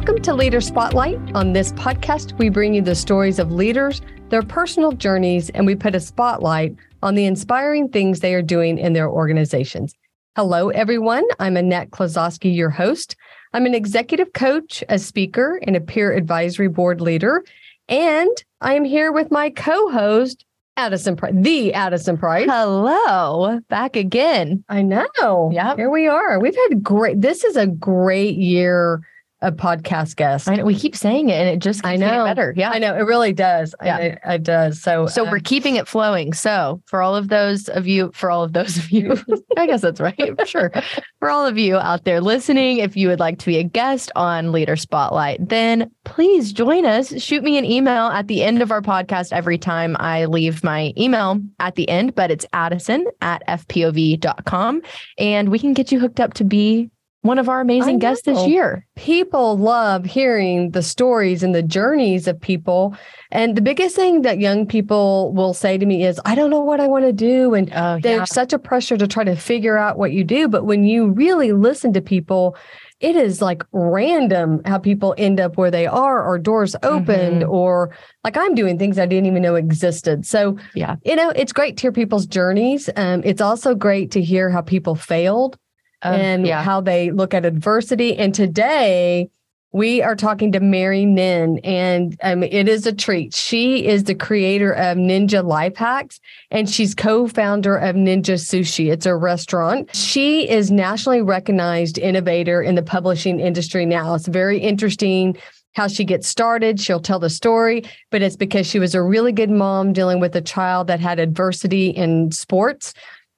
Welcome to Leader Spotlight. On this podcast, we bring you the stories of leaders, their personal journeys, and we put a spotlight on the inspiring things they are doing in their organizations. Hello, everyone. I'm Annette Klososky, your host. I'm an executive coach, a speaker, and a peer advisory board leader. And I am here with my co host, Addison Price, the Addison Price. Hello, back again. I know. Yeah. Here we are. We've had great, this is a great year a podcast guest. I know, we keep saying it and it just I know better. Yeah. I know it really does. Yeah. it, it does. So, So uh, we're keeping it flowing. So for all of those of you, for all of those of you, I guess that's right. For sure. For all of you out there listening, if you would like to be a guest on Leader Spotlight, then please join us. Shoot me an email at the end of our podcast every time I leave my email at the end, but it's Addison at fpov.com. And we can get you hooked up to be one of our amazing guests this year. people love hearing the stories and the journeys of people. And the biggest thing that young people will say to me is, I don't know what I want to do. And Oh, there's such a pressure to try to figure out what you do. But when you really listen to people, it is like random how people end up where they are, or doors opened, Mhm. or like I'm doing things I didn't even know existed. So, Yeah. you know, it's great to hear people's journeys. Um, it's also great to hear how people failed Um, and yeah. how they look at adversity. And today we are talking to Mary Nhin, and um, it is a treat. She is the creator of Ninja Life Hacks, and she's co-founder of Ninja Sushi. It's a restaurant. She is nationally recognized innovator in the publishing industry now. It's very interesting how she gets started. She'll tell the story, but it's because she was a really good mom dealing with a child that had adversity in sports.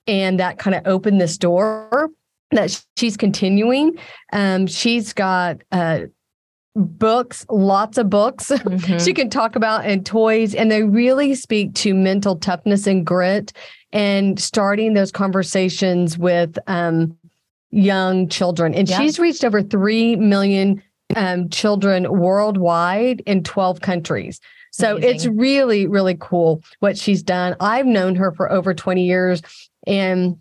And that kind of opened this door that she's continuing. Um, she's got uh, books, lots of books Mhm. she can talk about and toys, and they really speak to mental toughness and grit and starting those conversations with um, young children. And Yeah. she's reached over 3 million um, children worldwide in 12 countries. So it's really, really cool what she's done. I've known her for over 20 years. And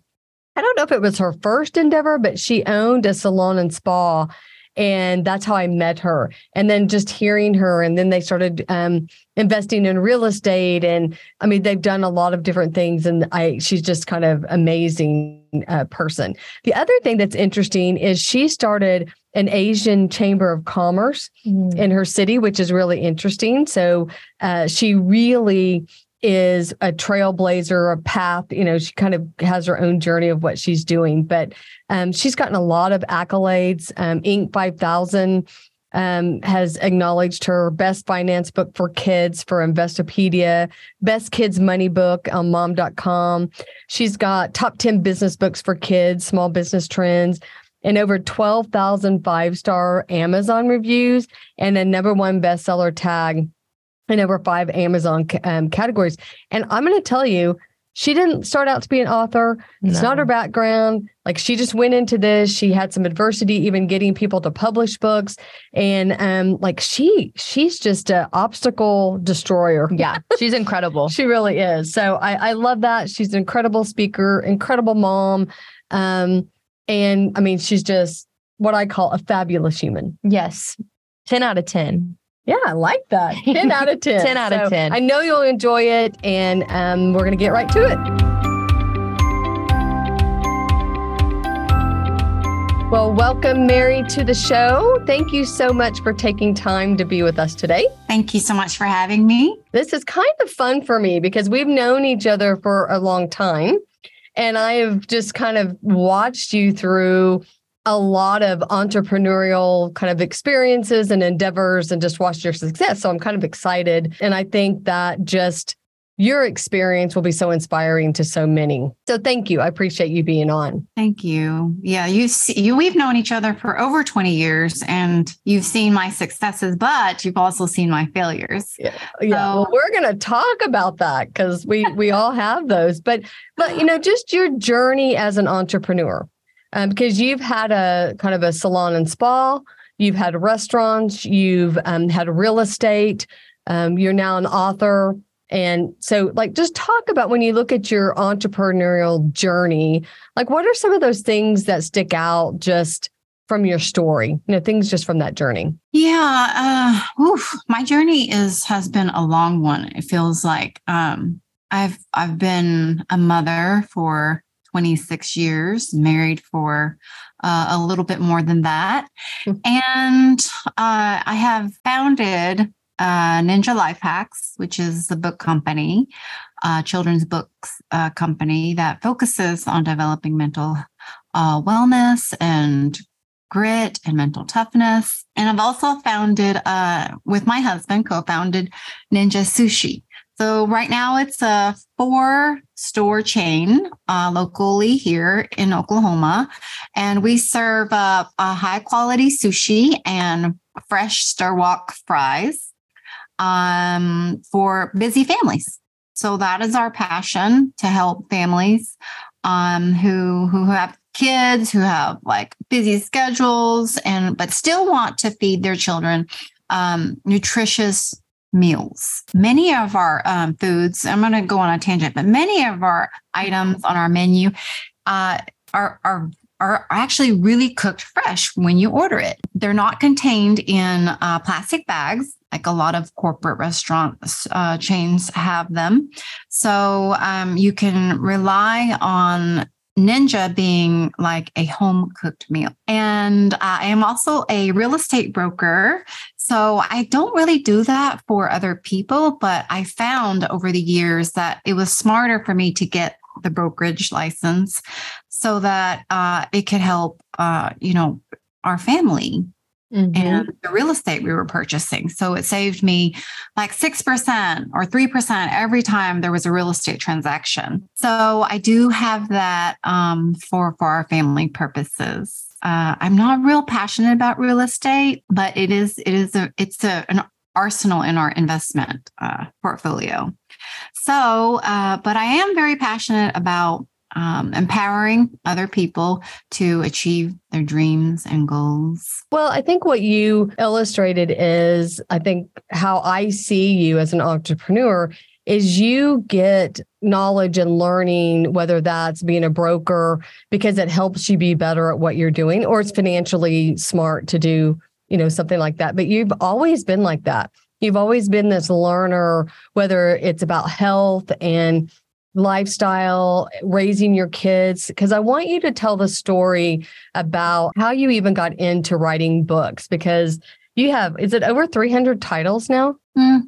I don't know if it was her first endeavor, but she owned a salon and spa. And that's how I met her. And then just hearing her, and then they started um, investing in real estate. And I mean, they've done a lot of different things. And I, she's just kind of amazing uh, person. The other thing that's interesting is she started an Asian Chamber of Commerce Mm. in her city, which is really interesting. So uh, she really is a trailblazer, a path. You know, she kind of has her own journey of what she's doing, but um, she's gotten a lot of accolades. Um, Inc. 5000 um, has acknowledged her best finance book for kids for Investopedia, best kids money book on mom.com. She's got top 10 business books for kids, small business trends, and over 12,000 five star Amazon reviews and a number one bestseller tag in over five Amazon um, categories. And I'm going to tell you, she didn't start out to be an author. It's not her background. Like she just went into this. She had some adversity, even getting people to publish books. And um, like she, she's just a obstacle destroyer. Yeah, she's incredible. She really is. So I, I love that. She's an incredible speaker, incredible mom. Um, and I mean, she's just what I call a fabulous human. Yes. 10 out of 10. Yeah, I like that. 10 out of 10. 10 out of 10. I know you'll enjoy it. And um, we're going to get right to it. Well, welcome, Mary, to the show. Thank you so much for taking time to be with us today. Thank you so much for having me. This is kind of fun for me because we've known each other for a long time. And I have just kind of watched you through a lot of entrepreneurial kind of experiences and endeavors and just watched your success. So I'm kind of excited. And I think that just your experience will be so inspiring to so many. So thank you. I appreciate you being on. Thank you. Yeah, you see, you we've known each other for over 20 years and you've seen my successes, but you've also seen my failures. Yeah, yeah. well, we're going to talk about that because we we all have those. But but you know, just your journey as an entrepreneur, um, because you've had a kind of a salon and spa, you've had restaurants, you've um, had real estate, um, you're now an author. And so, like, just talk about when you look at your entrepreneurial journey, like, what are some of those things that stick out just from your story? You know, things just from that journey. Yeah, uh, oof, my journey is has been a long one. It feels like um, I've I've been a mother for 26 years, married for uh, a little bit more than that, and uh, I have founded uh, Ninja Life Hacks, which is the book company, uh, children's books uh, company that focuses on developing mental uh, wellness and grit and mental toughness. And I've also founded, uh, with my husband, co founded Ninja Sushi. So right now it's a four store chain uh, locally here in Oklahoma. And we serve a high quality sushi and fresh stir wok fries um, for busy families. So that is our passion to help families um, who who have kids who have like busy schedules and but still want to feed their children um, nutritious meals. Many of our um, foods, I'm going to go on a tangent, but many of our items on our menu uh, are are are actually really cooked fresh when you order it. They're not contained in uh, plastic bags like a lot of corporate restaurant uh, chains have them. So um, you can rely on Ninja being like a home cooked meal. And I am also a real estate broker. So I don't really do that for other people, but I found over the years that it was smarter for me to get the brokerage license so that uh, it could help, uh, you know, our family mm-hmm. and the real estate we were purchasing. So it saved me like 6% or 3% every time there was a real estate transaction. So I do have that um, for, for our family purposes. Uh, I'm not real passionate about real estate, but it is it is a it's a, an arsenal in our investment uh, portfolio. So, uh, but I am very passionate about um, empowering other people to achieve their dreams and goals. Well, I think what you illustrated is, I think, how I see you as an entrepreneur is you get knowledge and learning, whether that's being a broker because it helps you be better at what you're doing, or it's financially smart to do, you know, something like that. But you've always been like that. You've always been this learner, whether it's about health and lifestyle, raising your kids, because I want you to tell the story about how you even got into writing books because you have, is it over 300 titles now? Mm,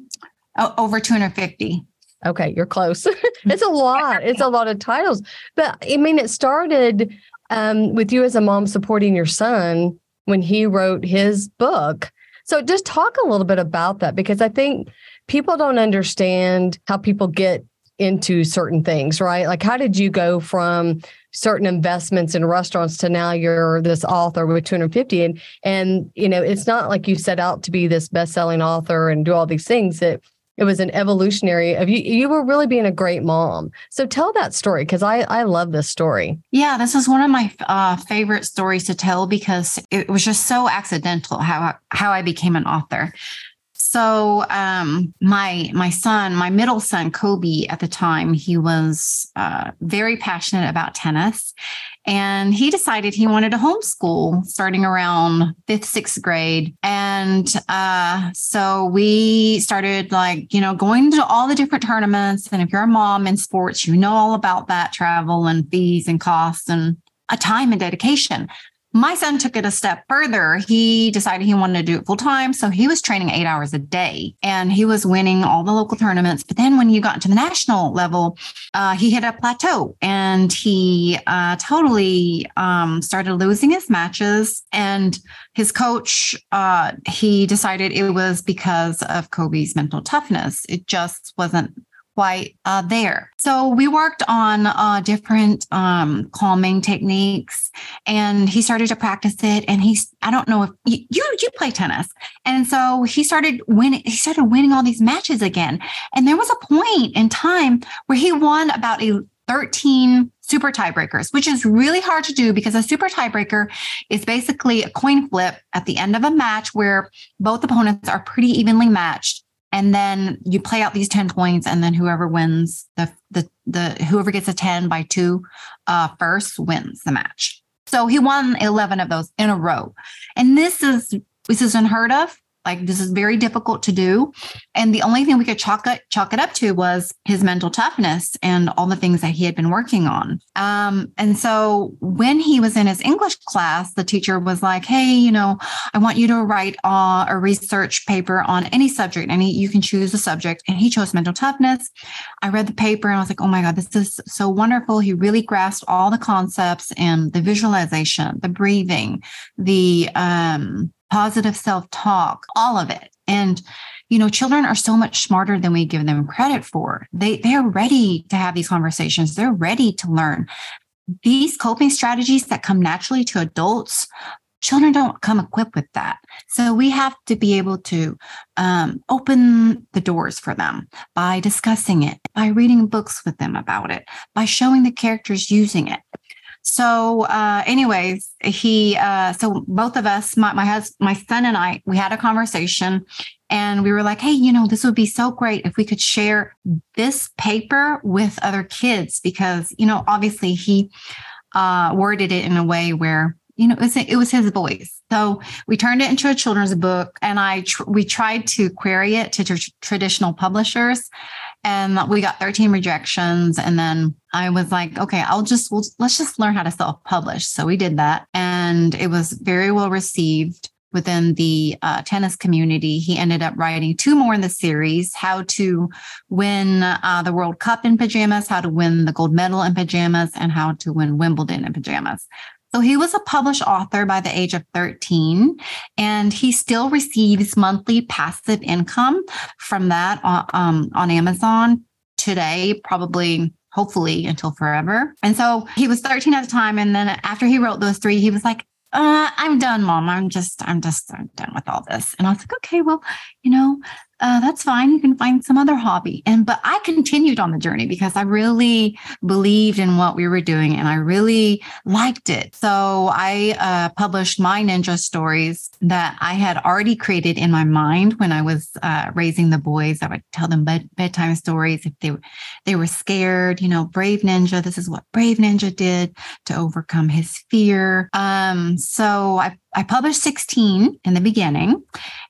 over 250. Okay, you're close. it's a lot. It's a lot of titles. But I mean, it started um, with you as a mom supporting your son when he wrote his book. So just talk a little bit about that because I think people don't understand how people get into certain things, right? Like, how did you go from certain investments in restaurants to now you're this author with 250? And, and, you know, it's not like you set out to be this best selling author and do all these things. It, it was an evolutionary of you you were really being a great mom so tell that story because i i love this story yeah this is one of my uh, favorite stories to tell because it was just so accidental how how i became an author so um, my my son, my middle son Kobe, at the time, he was uh, very passionate about tennis, and he decided he wanted to homeschool starting around fifth, sixth grade. And uh, so we started like you know going to all the different tournaments. And if you're a mom in sports, you know all about that travel and fees and costs and a time and dedication. My son took it a step further. He decided he wanted to do it full time. So he was training eight hours a day and he was winning all the local tournaments. But then when you got to the national level, uh, he hit a plateau and he uh, totally um, started losing his matches. And his coach, uh, he decided it was because of Kobe's mental toughness. It just wasn't quite uh, there. So we worked on uh, different um, calming techniques, and he started to practice it. And he's I don't know if you you, you play tennis, and so he started winning. He started winning all these matches again. And there was a point in time where he won about a 13 super tiebreakers, which is really hard to do because a super tiebreaker is basically a coin flip at the end of a match where both opponents are pretty evenly matched and then you play out these 10 points and then whoever wins the the the whoever gets a 10 by 2 uh first wins the match So he won 11 of those in a row. And this is this is unheard of. Like this is very difficult to do. And the only thing we could chalk it, chalk it up to was his mental toughness and all the things that he had been working on. Um, and so when he was in his English class, the teacher was like, Hey, you know, I want you to write a research paper on any subject. And he, you can choose a subject. And he chose mental toughness. I read the paper and I was like, Oh my God, this is so wonderful. He really grasped all the concepts and the visualization, the breathing, the, um, positive self talk, all of it. And you know, children are so much smarter than we give them credit for. They they're ready to have these conversations. They're ready to learn. These coping strategies that come naturally to adults, children don't come equipped with that. So we have to be able to um, open the doors for them by discussing it, by reading books with them about it, by showing the characters using it. So, uh, anyways, he, uh, so both of us, my, my husband, my son and I, we had a conversation and we were like, Hey, you know, this would be so great if we could share this paper with other kids because, you know, obviously he, uh, worded it in a way where, you know, it was, it was his voice. So we turned it into a children's book and I, tr- we tried to query it to tr- traditional publishers and we got 13 rejections. And then i was like okay i'll just we'll, let's just learn how to self-publish. So we did that. And it was very well received within the uh, tennis community. He ended up writing two more in the series how to win uh, the world cup in pajamas how to win the gold medal in pajamas and how to win wimbledon in pajamas so he was a published author by the age of 13, and he still receives monthly passive income from that on, uh, um, on Amazon today, probably hopefully until forever. And so he was 13 at the time. And then after he wrote those three, he was like, uh, I'm done, mom. I'm just, I'm just I'm done with all this. And I was like, okay, well, you know, uh, that's fine. You can find some other hobby. And, but I continued on the journey because I really believed in what we were doing and I really liked it. So I uh, published my ninja stories that I had already created in my mind when I was uh, raising the boys. I would tell them bed- bedtime stories if they, they were scared, you know, brave ninja. This is what brave ninja did to overcome his fear. Um, so I I published 16 in the beginning,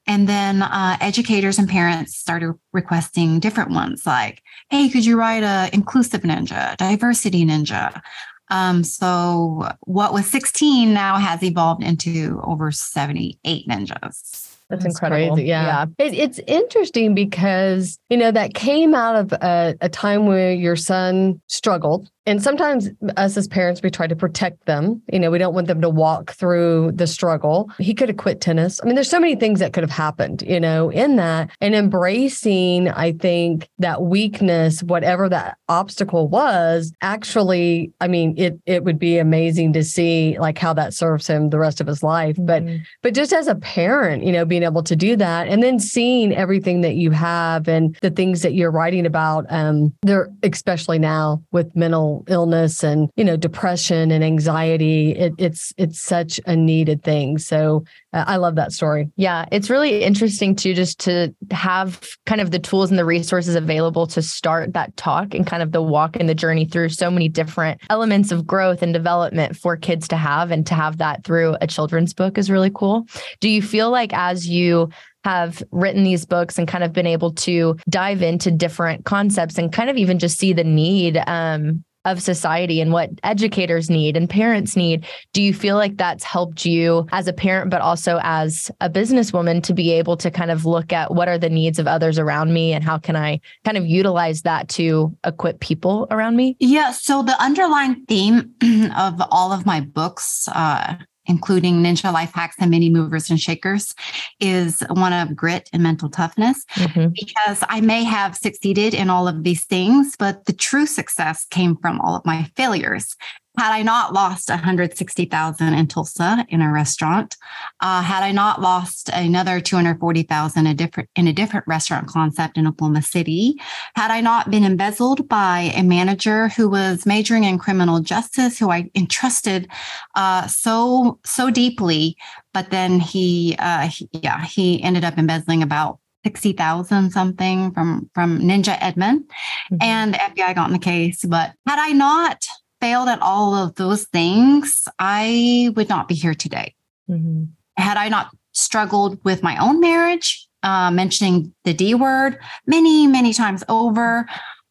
and then uh, educators and parents started requesting different ones like, hey, could you write a inclusive ninja, diversity ninja? Um, so what was 16 now has evolved into over 78 ninjas. That's, That's incredible. Crazy. Yeah. yeah. It, it's interesting because, you know, that came out of a, a time where your son struggled and sometimes us as parents we try to protect them. You know we don't want them to walk through the struggle. He could have quit tennis. I mean there's so many things that could have happened you know in that. And embracing i think that weakness whatever that obstacle was actually i mean it it would be amazing to see like how that serves him the rest of his life. But mm-hmm. but just as a parent you know being able to do that and then seeing everything that you have and the things that you're writing about um there especially now with mental illness and you know depression and anxiety it, it's it's such a needed thing. So uh, i love that story. Yeah it's really interesting to just to have kind of the tools and the resources available to start that talk and kind of the walk and the journey through so many different elements of growth and development for kids to have and to have that through a children's book is really cool. Do you feel like as you have written these books and kind of been able to dive into different concepts and kind of even just see the need um, of society and what educators need and parents need. Do you feel like that's helped you as a parent, but also as a businesswoman to be able to kind of look at what are the needs of others around me and how can I kind of utilize that to equip people around me? Yeah. So the underlying theme of all of my books, uh, including Ninja Life Hacks and Mini Movers and Shakers, is one of grit and mental toughness. Mm-hmm. Because I may have succeeded in all of these things, but the true success came from all of my failures. Had I not lost 160,000 in Tulsa in a restaurant, uh, had I not lost another 240,000 a different in a different restaurant concept in Oklahoma City, had I not been embezzled by a manager who was majoring in criminal justice, who I entrusted uh, so so deeply, but then he, uh, he, yeah, he ended up embezzling about 60,000 something from from Ninja Edmond mm-hmm. and FBI got in the case but had I not failed at all of those things, I would not be here today. Mhm. Had I not struggled with my own marriage, uh, mentioning the D word many, many times over,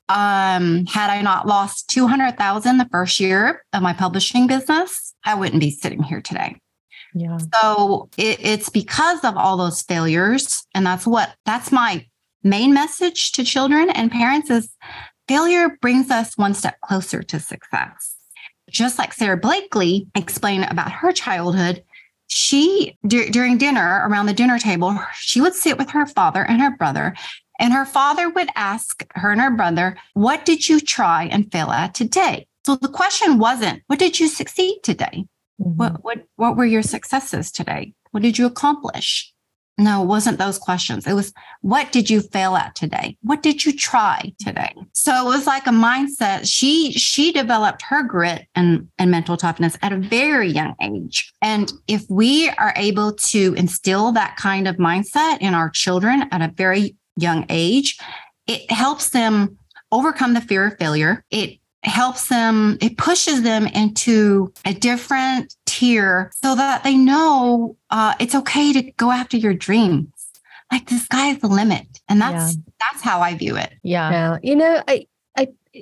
um, had I not lost 200,000 the first year of my publishing business, I wouldn't be sitting here today. Yeah. So it, it's because of all those failures. And that's what, that's my main message to children and parents is failure brings us one step closer to success. Just like Sara Blakely explained about her childhood, she dur- during dinner around the dinner table, she would sit with her father and her brother, and her father would ask her and her brother, "What did you try and fail at today?" So the question wasn't, "What did you succeed today?" Mhm. What what what were your successes today? What did you accomplish? No, it wasn't those questions. It was what did you fail at today? What did you try today? So it was like a mindset. She she developed her grit and, and mental toughness at a very young age. And if we are able to instill that kind of mindset in our children at a very young age, it helps them overcome the fear of failure. It helps them, it pushes them into a different tier so that they know uh, it's okay to go after your dreams. Like the sky's the limit. And that's that's how I view it. Yeah. Yeah. You know, I, I,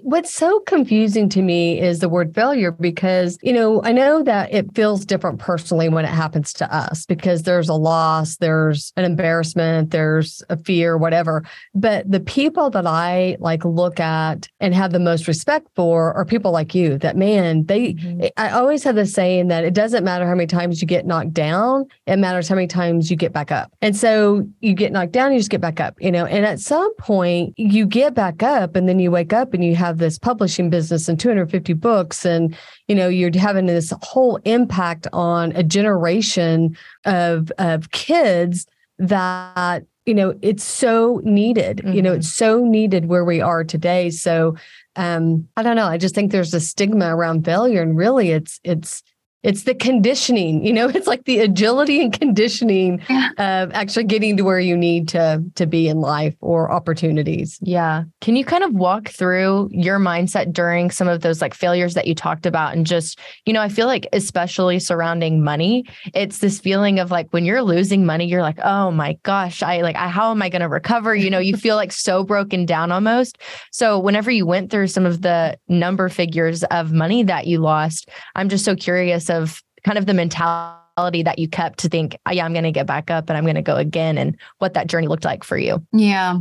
what's so confusing to me is the word failure because, you know, I know that it feels different personally when it happens to us because there's a loss, there's an embarrassment, there's a fear, whatever. But the people that I like look at and have the most respect for are people like you that, man, they, Mhm. I always have the saying that it doesn't matter how many times you get knocked down, it matters how many times you get back up. And so you get knocked down, you just get back up, you know, and at some point you get back up and then you wake up and you have this publishing business and 250 books and, you know, you're having this whole impact on a generation of, of kids that, you know, it's so needed, you know, Mhm. it's so needed where we are today. So, um i don't know i just think there's a stigma around failure and really it's it's it's the conditioning you know it's like the agility and conditioning Yeah. of actually getting to where you need to to be in life or opportunities Yeah. Can you kind of walk through your mindset during some of those like failures that you talked about? And just, you know, I feel like, especially surrounding money, it's this feeling of like when you're losing money, you're like, oh my gosh, I like, I, how am I going to recover? You know, you feel like so broken down almost. So, whenever you went through some of the number figures of money that you lost, I'm just so curious of kind of the mentality that you kept to think, "Oh, yeah, I'm going to get back up and I'm going to go again and what that journey looked like for you. Yeah.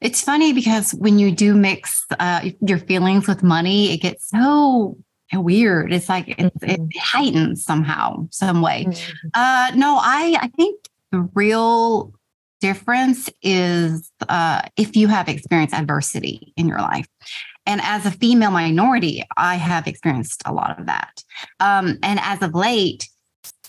It's funny because when you do mix uh, your feelings with money, it gets so weird. It's like it, it heightens somehow, some way. Uh, no, I I think the real difference is uh, if you have experienced adversity in your life. And as a female minority, I have experienced a lot of that. Um, and as of late,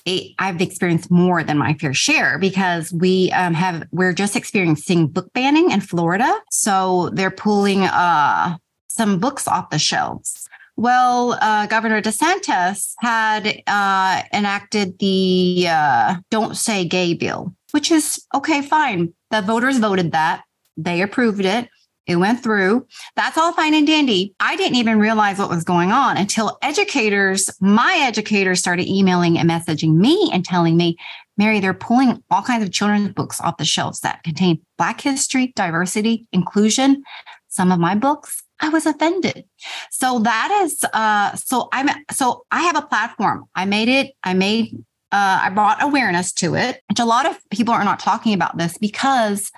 it, I've experienced more than my fair share because we um, have we're just experiencing book banning in Florida. So they're pulling uh, some books off the shelves. Well, uh, Governor DeSantis had uh, enacted the uh, "Don't Say Gay" bill, which is okay, fine. The voters voted that; they approved it. It went through. That's all fine and dandy. I didn't even realize what was going on until educators, my educators, started emailing and messaging me and telling me, Mary, they're pulling all kinds of children's books off the shelves that contain Black history, diversity, inclusion. Some of my books, I was offended. So that is, uh, so I'm, so I have a platform. I made it. I made, uh, I brought awareness to it, which a lot of people are not talking about this because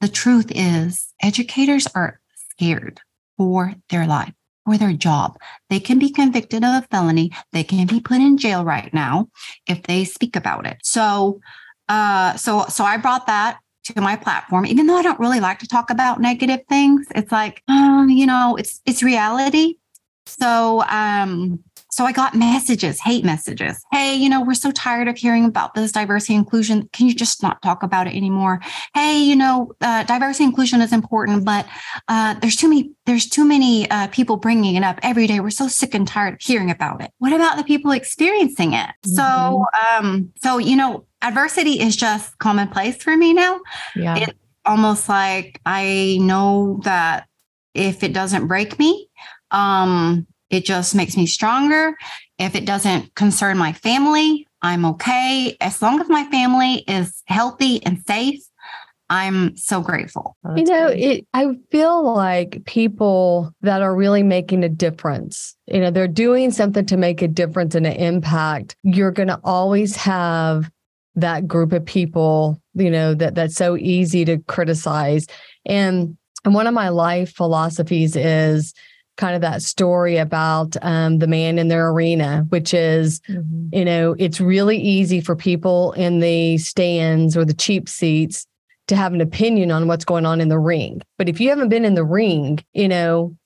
the truth is educators are scared for their life for their job. They can be convicted of a felony. They can be put in jail right now if they speak about it. So uh so so i brought that to my platform. Even though i don't really like to talk about negative things it's like um you know it's it's reality. So um so I got messages, hate messages. Hey, you know, we're so tired of hearing about this diversity inclusion. Can you just not talk about it anymore? Hey, you know, uh, diversity inclusion is important, but uh, there's too many there's too many uh, people bringing it up every day. We're so sick and tired of hearing about it. What about the people experiencing it? So, um, so you know, adversity is just commonplace for me now. Yeah. It- Almost like I know that if it doesn't break me, um, It just makes me stronger. If it doesn't concern my family, I'm okay. As long as my family is healthy and safe, I'm so grateful. Oh, you know, it I feel like people that are really making a difference, you know, they're doing something to make a difference and an impact. You're going to always have that group of people, you know, that that's so easy to criticize. And and one of my life philosophies is kind of that story about um, the man in their arena, which is Mhm. you know, it's really easy for people in the stands or the cheap seats to have an opinion on what's going on in the ring. But if you haven't been in the ring, you know,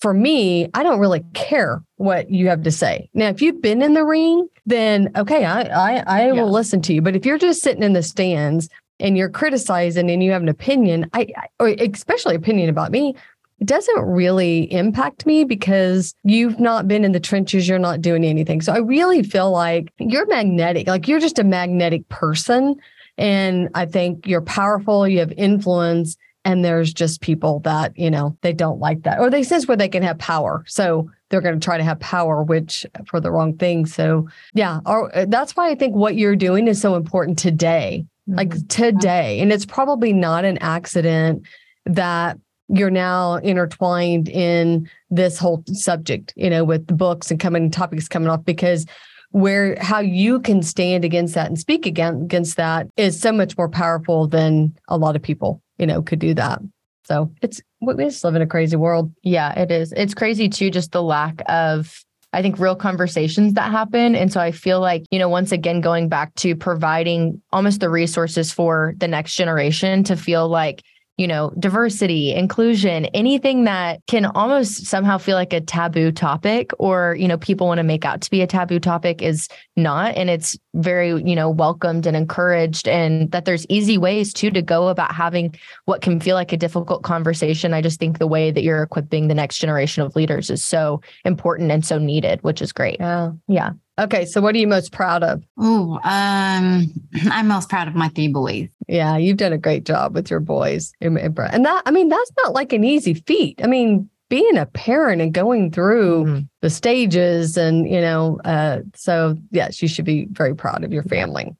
for me, I don't really care what you have to say. Now, if you've been in the ring, then okay, I I, I Yeah. will listen to you. But if you're just sitting in the stands and you're criticizing and you have an opinion, I, I or especially opinion about me, it doesn't really impact me because you've not been in the trenches, you're not doing anything. So I really feel like you're magnetic, like you're just a magnetic person. And I think you're powerful, you have influence, and there's just people that, you know, they don't like that. Or they sense where they can have power. So they're going to try to have power, which for the wrong thing. So yeah, or, that's why I think what you're doing is so important today like Mhm. today. And it's probably not an accident that you're now intertwined in this whole subject, you know, with the books and coming topics coming off because where how you can stand against that and speak again against that is so much more powerful than a lot of people, you know, could do that. So it's we just live in a crazy world. Yeah, it is. It's crazy too, just the lack of, I think, real conversations that happen. And so I feel like, you know, once again, going back to providing almost the resources for the next generation to feel like, you know, diversity, inclusion, anything that can almost somehow feel like a taboo topic or, you know, people want to make out to be a taboo topic is not. And it's very, you know, welcomed and encouraged. And that there's easy ways too to go about having what can feel like a difficult conversation. I just think the way that you're equipping the next generation of leaders is so important and so needed, which is great. Yeah. Yeah. Okay. So what are you most proud of? Oh, um, I'm most proud of my three boys. Yeah, you've done a great job with your boys. And that, I mean, that's not like an easy feat. I mean, being a parent and going through Mhm. the stages and, you know, uh, so yes, you should be very proud of your family.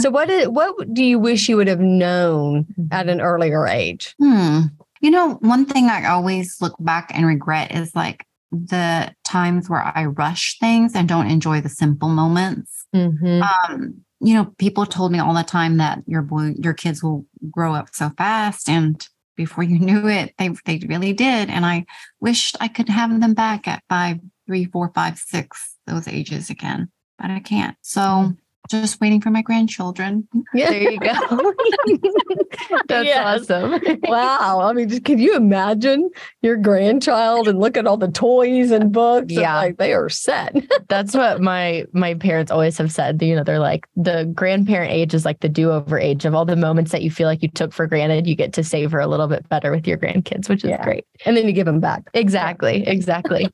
So what is, what do you wish you would have known at an earlier age? Hmm. You know, one thing I always look back and regret is like the times where I rush things and don't enjoy the simple moments. Mm-hmm. Um, you know, people told me all the time that your boy, your kids will grow up so fast, and before you knew it, they they really did. And I wished I could have them back at five, three, four, five, six, those ages again, but I can't. So just waiting for my grandchildren. Yeah. There you go. That's Yes. awesome. wow. I mean, just can you imagine your grandchild and look at all the toys and books? and, Yeah. like they are set. That's what my my parents always have said. You know, they're like the grandparent age is like the do-over age of all the moments that you feel like you took for granted. You get to savor a little bit better with your grandkids, which is Yeah. great. and then you give them back. Exactly. Exactly.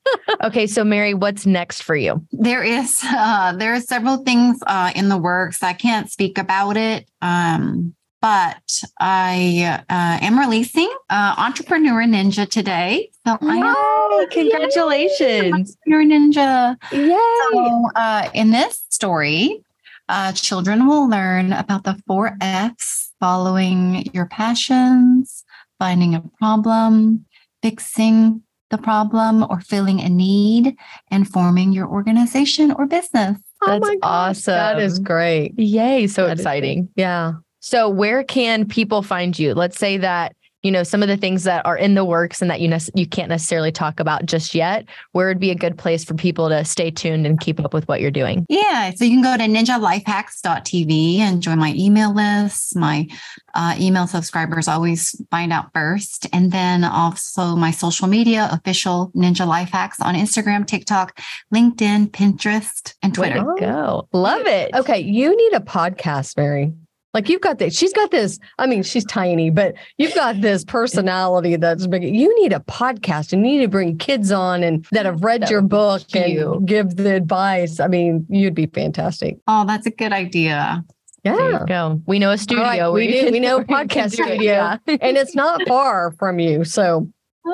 okay, so Mary, what's next for you? There is uh, there are several things uh, in the works. I can't speak about it, um, but I uh, am releasing uh, Entrepreneur Ninja today. So I am Yay, congratulations. Entrepreneur Ninja. Yay. So uh, in this story, uh, children will learn about the four F's: following your passions, finding a problem, fixing the problem or filling a need, and forming your organization or business. Oh That's my gosh, That is great. Yay, so That exciting. Yeah. So, where can people find you? Let's say that you know some of the things that are in the works and that you nec- you can't necessarily talk about just yet. Where would be a good place for people to stay tuned and keep up with what you're doing? Yeah, so you can go to ninjalifehacks.tv and join my email list. My uh, email subscribers always find out first. And then also my social media, official Ninja Life Hacks on Instagram, TikTok, LinkedIn, Pinterest, and Way Twitter. to go! Love it. Okay. You need a podcast, Mary. Like you've got this, she's got this. I mean, she's tiny, but you've got this personality that's big. You need a podcast and you need to bring kids on and that have read That your book and cute. give the advice. I mean, you'd be fantastic. Oh, that's a good idea. There Yeah. you go. We know a studio. All right, where we do. We know a where you can podcast do it. studio. Yeah. and it's not far from you. So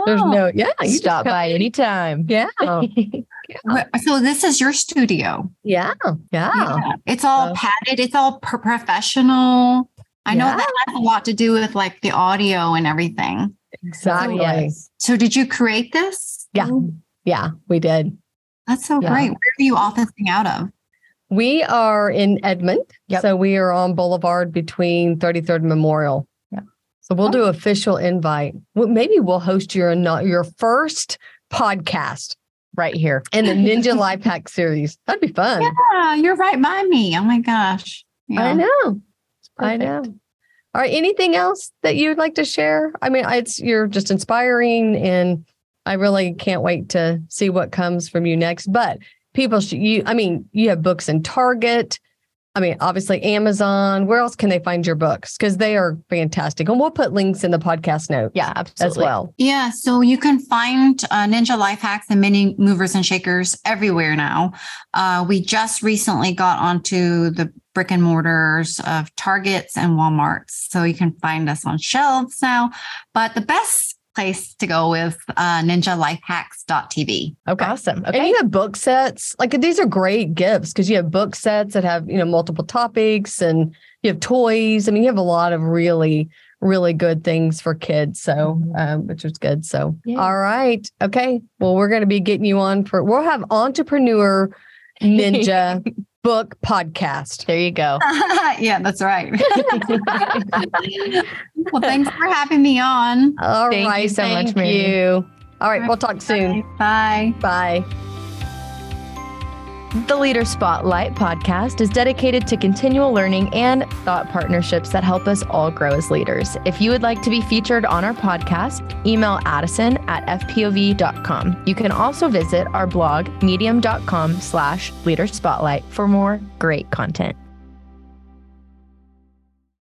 There's Oh. no, yeah, you Stop by come- anytime. Yeah, Wh- So this is your studio. yeah, yeah. Yeah. It's all So- padded. It's all pro- professional. I know Yeah. that has a lot to do with like the audio and everything. Exactly. Yes. So did you create this? Yeah. Yeah, we did. That's so Yeah. great. Where are you officing out of? We are in Edmond. Yep. So we are on Boulevard between 33rd and Memorial. So we'll do oh. official invite. Well, maybe we'll host your your first podcast Right here. in the Ninja Life Hack series. That'd be fun. Yeah, you're right by me. Oh my gosh. Yeah. I know. I know. All right. Anything else that you'd like to share? I mean, it's you're just inspiring, and I really can't wait to see what comes from you next. But people should you. I mean, you have books in Target. I mean, obviously Amazon. Where else can they find your books? Because they are fantastic, and we'll put links in the podcast note. Yeah, absolutely. as well. Yeah, so you can find uh, Ninja Life Hacks and mini movers and shakers everywhere now. Uh, we just recently got onto the brick and mortars of Targets and Walmarts, so you can find us on shelves now. But the best place to go is uh, ninjalifehacks.tv. Okay. Awesome. And Okay. you have book sets. Like these are great gifts because you have book sets that have, you know, multiple topics and you have toys. I mean, you have a lot of really, really good things for kids. So, um, which is good. So, Yeah. all right. Okay. Well, we're going to be getting you on for, we'll have Entrepreneur Ninja Book Podcast. There you go. yeah, that's right. well, thanks for having me on. All right. Thank you so much, thank Mary. you. All right. We'll talk soon. Bye. Bye. The Leader Spotlight podcast is dedicated to continual learning and thought partnerships that help us all grow as leaders. If you would like to be featured on our podcast, email Addison at fpov.com. You can also visit our blog, medium.com slash leader spotlight for more great content.